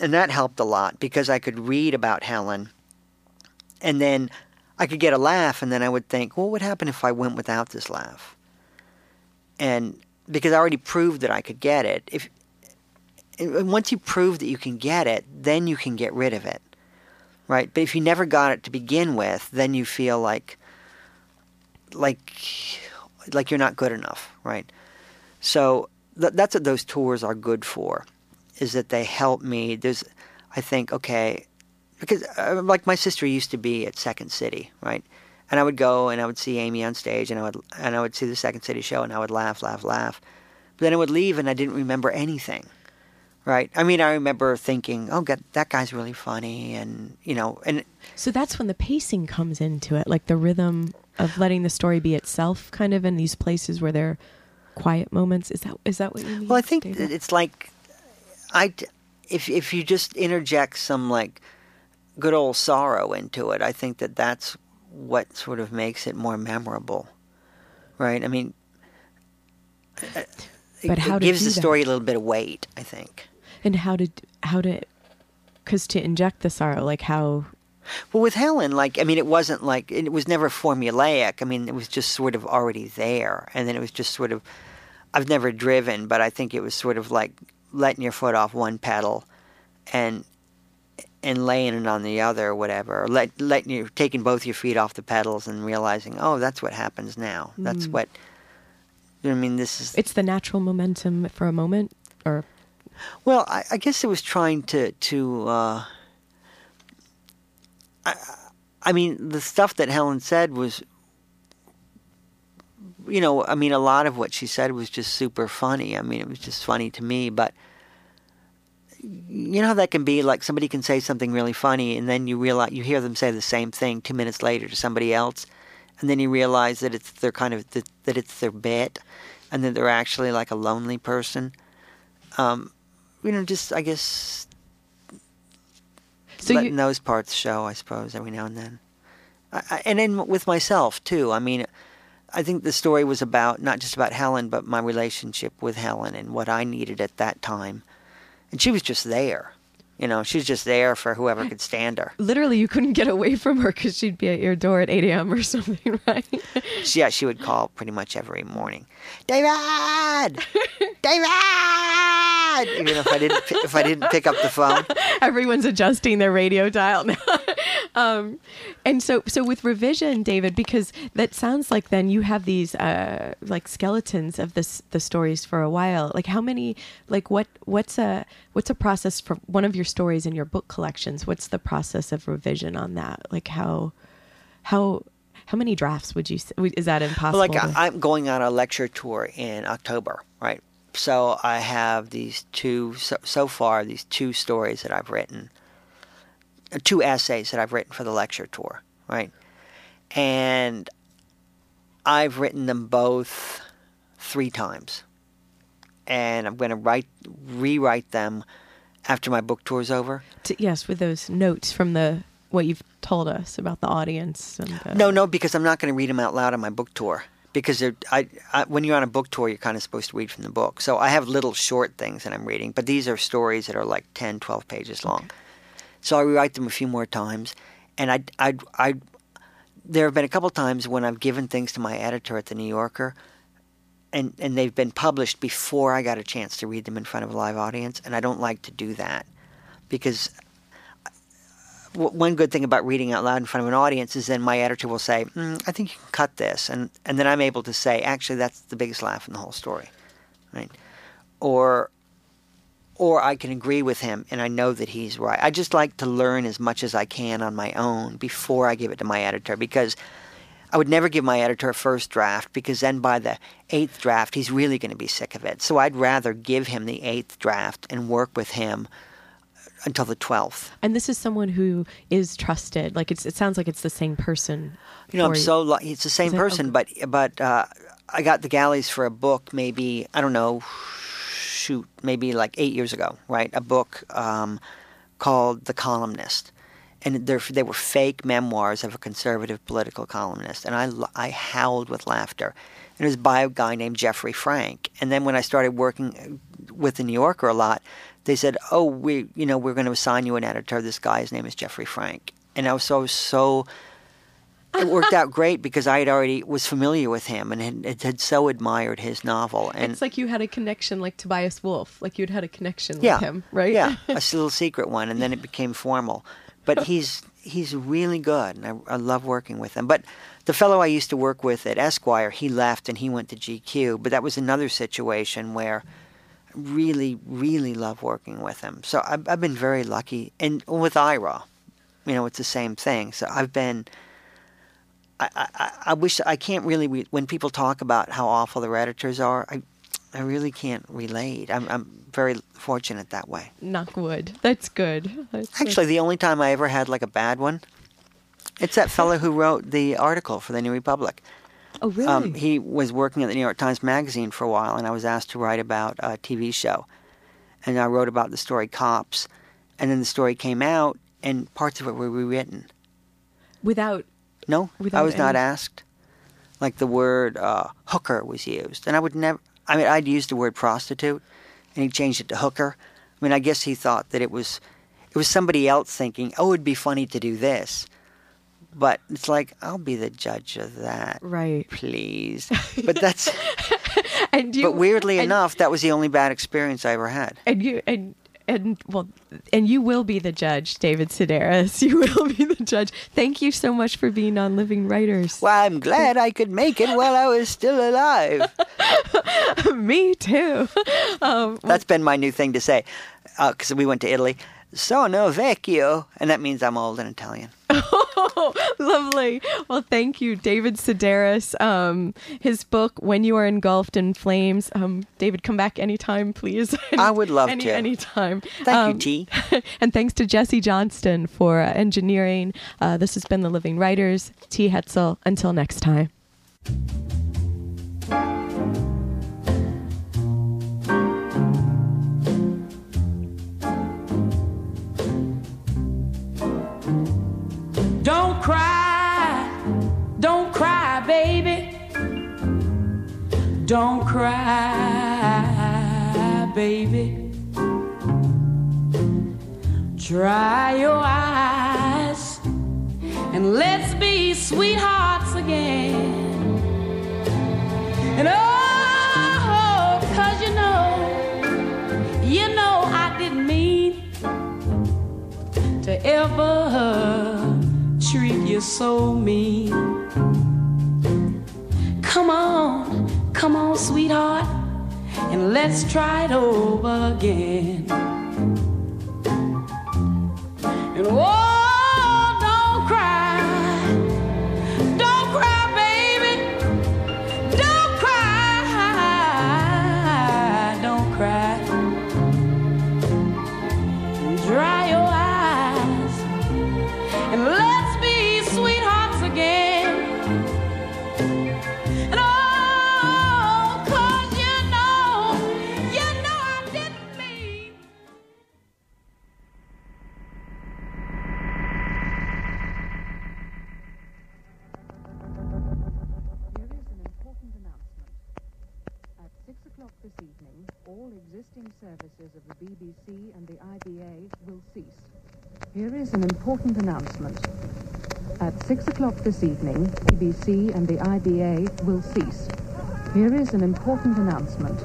And that helped a lot because I could read about Helen and then I could get a laugh, and then I would think, well, what would happen if I went without this laugh? And because I already proved that I could get it, if and once you prove that you can get it, then you can get rid of it, right? But if you never got it to begin with, then you feel like like like you're not good enough, right? So th- that's what those tours are good for, is that they help me. There's, I think, okay, because uh, like my sister used to be at Second City, right? And I would go and I would see Amy on stage, and I would and I would see the Second City show, and I would laugh, laugh, laugh. But then I would leave, and I didn't remember anything, right? I mean, I remember thinking, "Oh, God, that guy's really funny," and you know, and So that's when the pacing comes into it, like the rhythm of letting the story be itself, kind of in these places where there are quiet moments. Is that is that what you mean? Well, I think David? it's like I if if you just interject some like good old sorrow into it, I think that that's what sort of makes it more memorable, right? I mean, uh, it, But how it gives the that? story a little bit of weight. I think. And how to how to because to inject the sorrow, like how Well, with Helen, like I mean, it wasn't like it was never formulaic. I mean, it was just sort of already there, and then it was just sort of. I've never driven, but I think it was sort of like letting your foot off one pedal, and and laying it on the other, or whatever. Or let letting you taking both your feet off the pedals and realizing, oh, that's what happens now. That's Mm. what. You what I mean, this is it's the natural momentum for a moment, or Well, I, I guess it was trying to to. Uh, I, I mean, the stuff that Helen said was you know, I mean, a lot of what she said was just super funny. I mean, it was just funny to me, but you know how that can be like somebody can say something really funny and then you realize you hear them say the same thing 2 minutes later to somebody else and then you realize that it's their kind of that, that it's their bit and that they're actually like a lonely person um, you know just i guess So letting you, those parts show i suppose every now and then I, I, and then with myself too i mean i think the story was about not just about helen but my relationship with helen and what i needed at that time and she was just there you know she was just there for whoever could stand her literally, you couldn't get away from her because she'd be at your door at 8 a.m. or something, right? She- yeah she would call pretty much every morning david david even if i didn't if i didn't pick up the phone Everyone's adjusting their radio dial now. um, and so, so with revision, David, because that sounds like then you have these uh, like skeletons of this the stories for a while. Like how many? Like what? What's a what's a process for one of your stories in your book collections? What's the process of revision on that? Like how how how many drafts would you? Is that impossible? Like to- I'm going on a lecture tour in October, right? So I have these two so, so far these two stories that I've written, uh, two essays that I've written for the lecture tour, right? And I've written them both three times, and I'm going to write rewrite them after my book tour's over. to- yes, with those notes from the what you've told us about the audience. And the, No, no, because I'm not going to read them out loud on my book tour. Because I, I, when you're on a book tour, you're kind of supposed to read from the book. So I have little short things that I'm reading, but these are stories that are like 10, 12 pages long. So I rewrite them a few more times, and I, I, I, there have been a couple times when I've given things to my editor at the New Yorker, and and they've been published before I got a chance to read them in front of a live audience, and I don't like to do that because one good thing about reading out loud in front of an audience is then my editor will say, mm, "I think you can cut this," and and then I'm able to say, "Actually, that's the biggest laugh in the whole story," right? Or or I can agree with him and I know that he's right. I just like to learn as much as I can on my own before I give it to my editor because I would never give my editor a first draft because then by the eighth draft he's really going to be sick of it. So I'd rather give him the eighth draft and work with him until the twelfth. and this is someone who is trusted. Like it's, it sounds like it's the same person. You know, I'm so lucky. It's the same person, but but uh, I got the galleys for a book. Maybe I don't know. Shoot, maybe like eight years ago, right? A book um, called The Columnist, and they're, were fake memoirs of a conservative political columnist, and I, I howled with laughter. And it was by a guy named Jeffrey Frank. And then when I started working with the New Yorker a lot, they said, "Oh, we you know we're going to assign you an editor. This guy, his name is Jeffrey Frank." And I was so so it worked out great because I had already was familiar with him and had, had so admired his novel. And it's like you had a connection, like Tobias Wolff. Like you'd had a connection yeah, with him, right? Yeah, a little secret one, and then it became formal. But he's he's really good, and I, I love working with him. But the fellow I used to work with at Esquire, he left and he went to GQ. But that was another situation where really, really love working with him. So I've, I've been very lucky, and with Ira, you know, it's the same thing. So I've been. I, I, I wish I can't really re- when people talk about how awful their editors are. I I really can't relate. I'm I'm very fortunate that way. Knock wood. That's good. That's- Actually, the only time I ever had like a bad one, it's that fellow who wrote the article for the New Republic. Oh really? Um, he was working at the New York Times Magazine for a while, and I was asked to write about a TV show, and I wrote about the story Cops, and then the story came out, and parts of it were rewritten. Without No, Without I was not asked. Like the word uh, hooker was used, and I would never. I mean, I'd used the word prostitute, and he changed it to hooker. I mean, I guess he thought that it was, it was somebody else thinking, oh, it'd be funny to do this, but it's like I'll be the judge of that, right. please. But that's. And you, but weirdly and, enough, that was the only bad experience I ever had. and you and and well, and you will be the judge, David Sedaris. You will be the judge. Thank you so much for being on Living Writers. Well, I'm glad I could make it while I was still alive. Me too. Um, That's been my new thing to say, because we went to Italy. Sono vecchio, and that means I'm old in Italian. Oh, lovely. Well, thank you, David Sedaris. Um, his book, When You Are Engulfed in Flames. Um, David, come back anytime, please. I would love Any, to. Anytime. Thank Um, you, T. and thanks to Jesse Johnston for uh, engineering. Uh, this has been The Living Writers. T. Hetzel. Until next time. Don't cry, baby. Dry your eyes and let's be sweethearts again. And oh, cause you know, you know I didn't mean to ever treat you so mean. Sweetheart, and let's try it over again. And oh, Here is an important announcement. At 6 o'clock this evening, BBC and the IBA will cease. Here is an important announcement.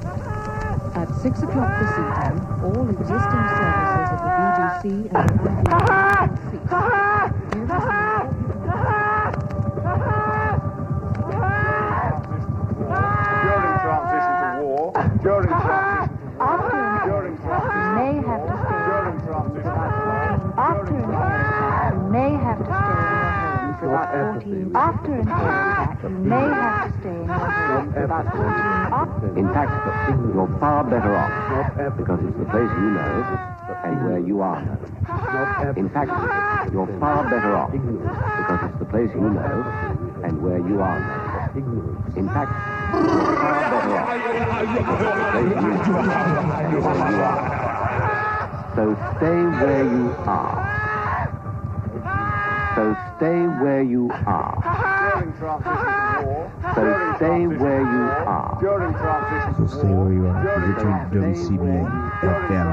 At 6 o'clock this evening, all existing services of the BBC and the IBA will cease. During transition to war, during transition to war, during transition may have to stay. during transition to war, After an air attack, you may have to stay in your home for about 14. After an air attack, you may have to stay in your home for about 14. In fact, you're far better off because it's the place you know and where you are. In fact, you're far better off because it's the place you know and where you are. In fact, you're far better off because it's the place you know and where you are. So stay where you are. So stay where you are. during transition So stay where you are. during transition So stay where you are. during You're tuned to WCBN FM,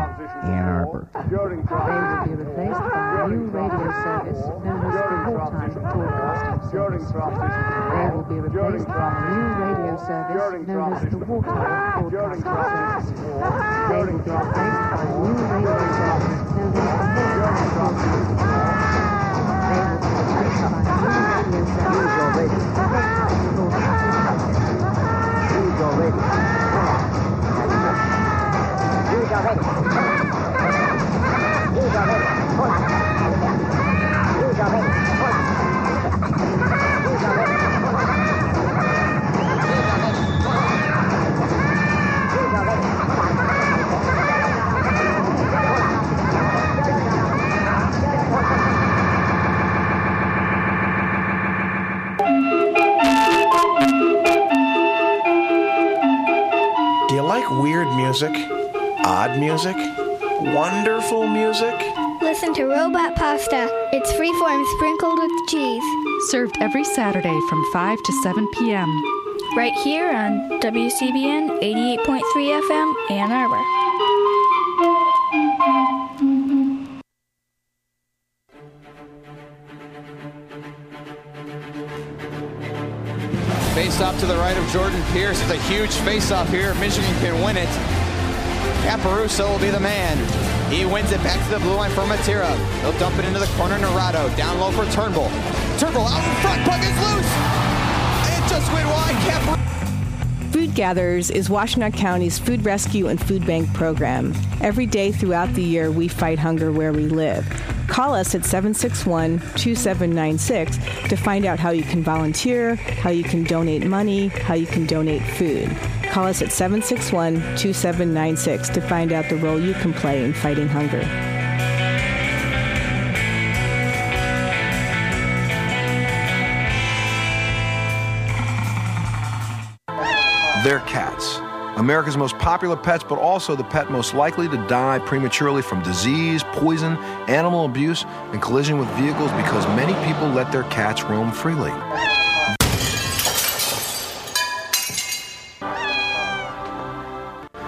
Ann Arbor. They will be replaced by a new radio service known as the Wartime Broadcasting during Service. They will be replaced by a new radio service known as the Wartime Broadcasting transition Service. They will be replaced by a new radio service known as the Wartime Broadcasting Service. Hold on. Weird music? Odd music? Wonderful music? Listen to Robot Pasta. It's freeform sprinkled with cheese. Served every Saturday from 5 to 7 p.m. Right here on WCBN 88.3 FM, Ann Arbor. Off to the right of Jordan Pierce. It's a huge face off here. Michigan can win it. Caporusso will be the man. He wins it back to the blue line for Mitera. He'll dump it into the corner. Naurato down low for Turnbull. Turnbull out in front. Puck is loose. It just went wide. Caporusso. Food Gatherers is Washtenaw County's food rescue and food bank program. Every day throughout the year, we fight hunger where we live. Call us at 761 2796 to find out how you can volunteer, how you can donate money, how you can donate food. Call us at 761 2796 to find out the role you can play in fighting hunger. They're cats. America's most popular pets, but also the pet most likely to die prematurely from disease, poison, animal abuse, and collision with vehicles because many people let their cats roam freely.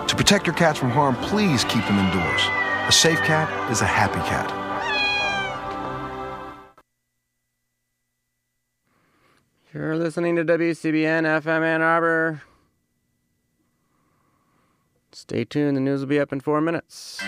To protect your cats from harm, please keep them indoors. A safe cat is a happy cat. You're listening to WCBN FM Ann Arbor. Stay tuned, the news will be up in four minutes.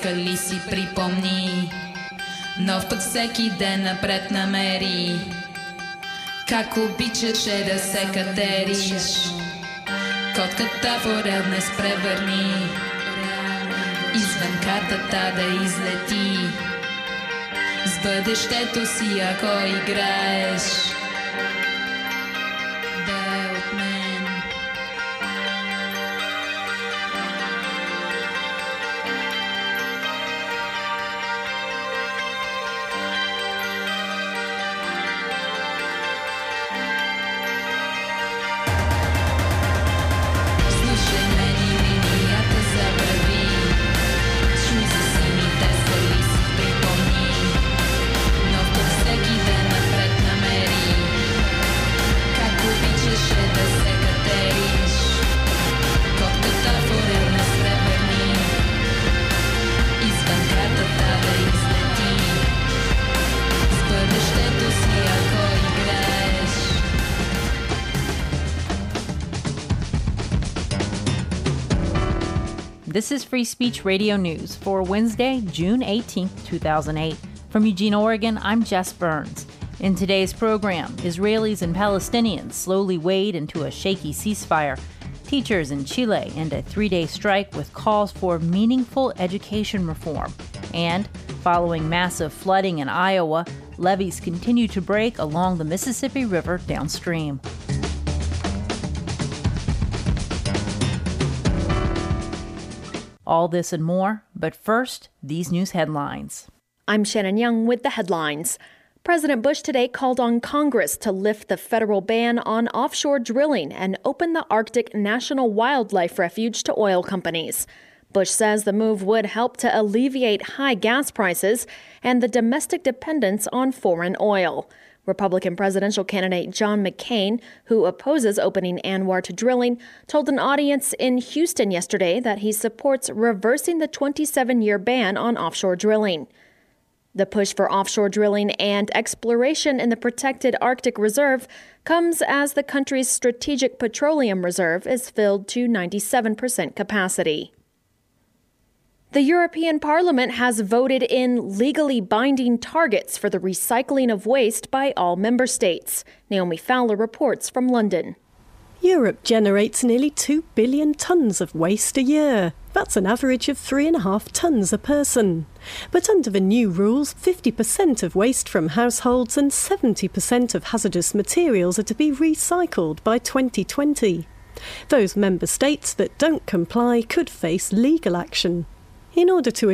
Сините скали си припомни? Нов път всеки ден напред намери. Как обичаше да се катериш. Котката в орел не спревърни Извън картата да излети. С бъдещето си ако играеш This is Free Speech Radio News for Wednesday, June 18, 2008. From Eugene, Oregon, I'm Jess Burns. In today's program, Israelis and Palestinians slowly wade into a shaky ceasefire. Teachers in Chile end a three day strike with calls for meaningful education reform. And following massive flooding in Iowa, levees continue to break along the Mississippi River downstream. All this and more, but first, these news headlines. I'm Shannon Young with the headlines. President Bush today called on Congress to lift the federal ban on offshore drilling and open the Arctic National Wildlife Refuge to oil companies. Bush says the move would help to alleviate high gas prices and the domestic dependence on foreign oil. Republican presidential candidate John McCain, who opposes opening ANWR to drilling, told an audience in Houston yesterday that he supports reversing the 27 year ban on offshore drilling. The push for offshore drilling and exploration in the protected Arctic Reserve comes as the country's strategic petroleum reserve is filled to 97% capacity. The European Parliament has voted in legally binding targets for the recycling of waste by all member states. Naomi Fowler reports from London. Europe generates nearly 2 billion tonnes of waste a year. That's an average of 3.5 tonnes a person. But under the new rules, 50% of waste from households and 70% of hazardous materials are to be recycled by 2020. Those member states that don't comply could face legal action. In order to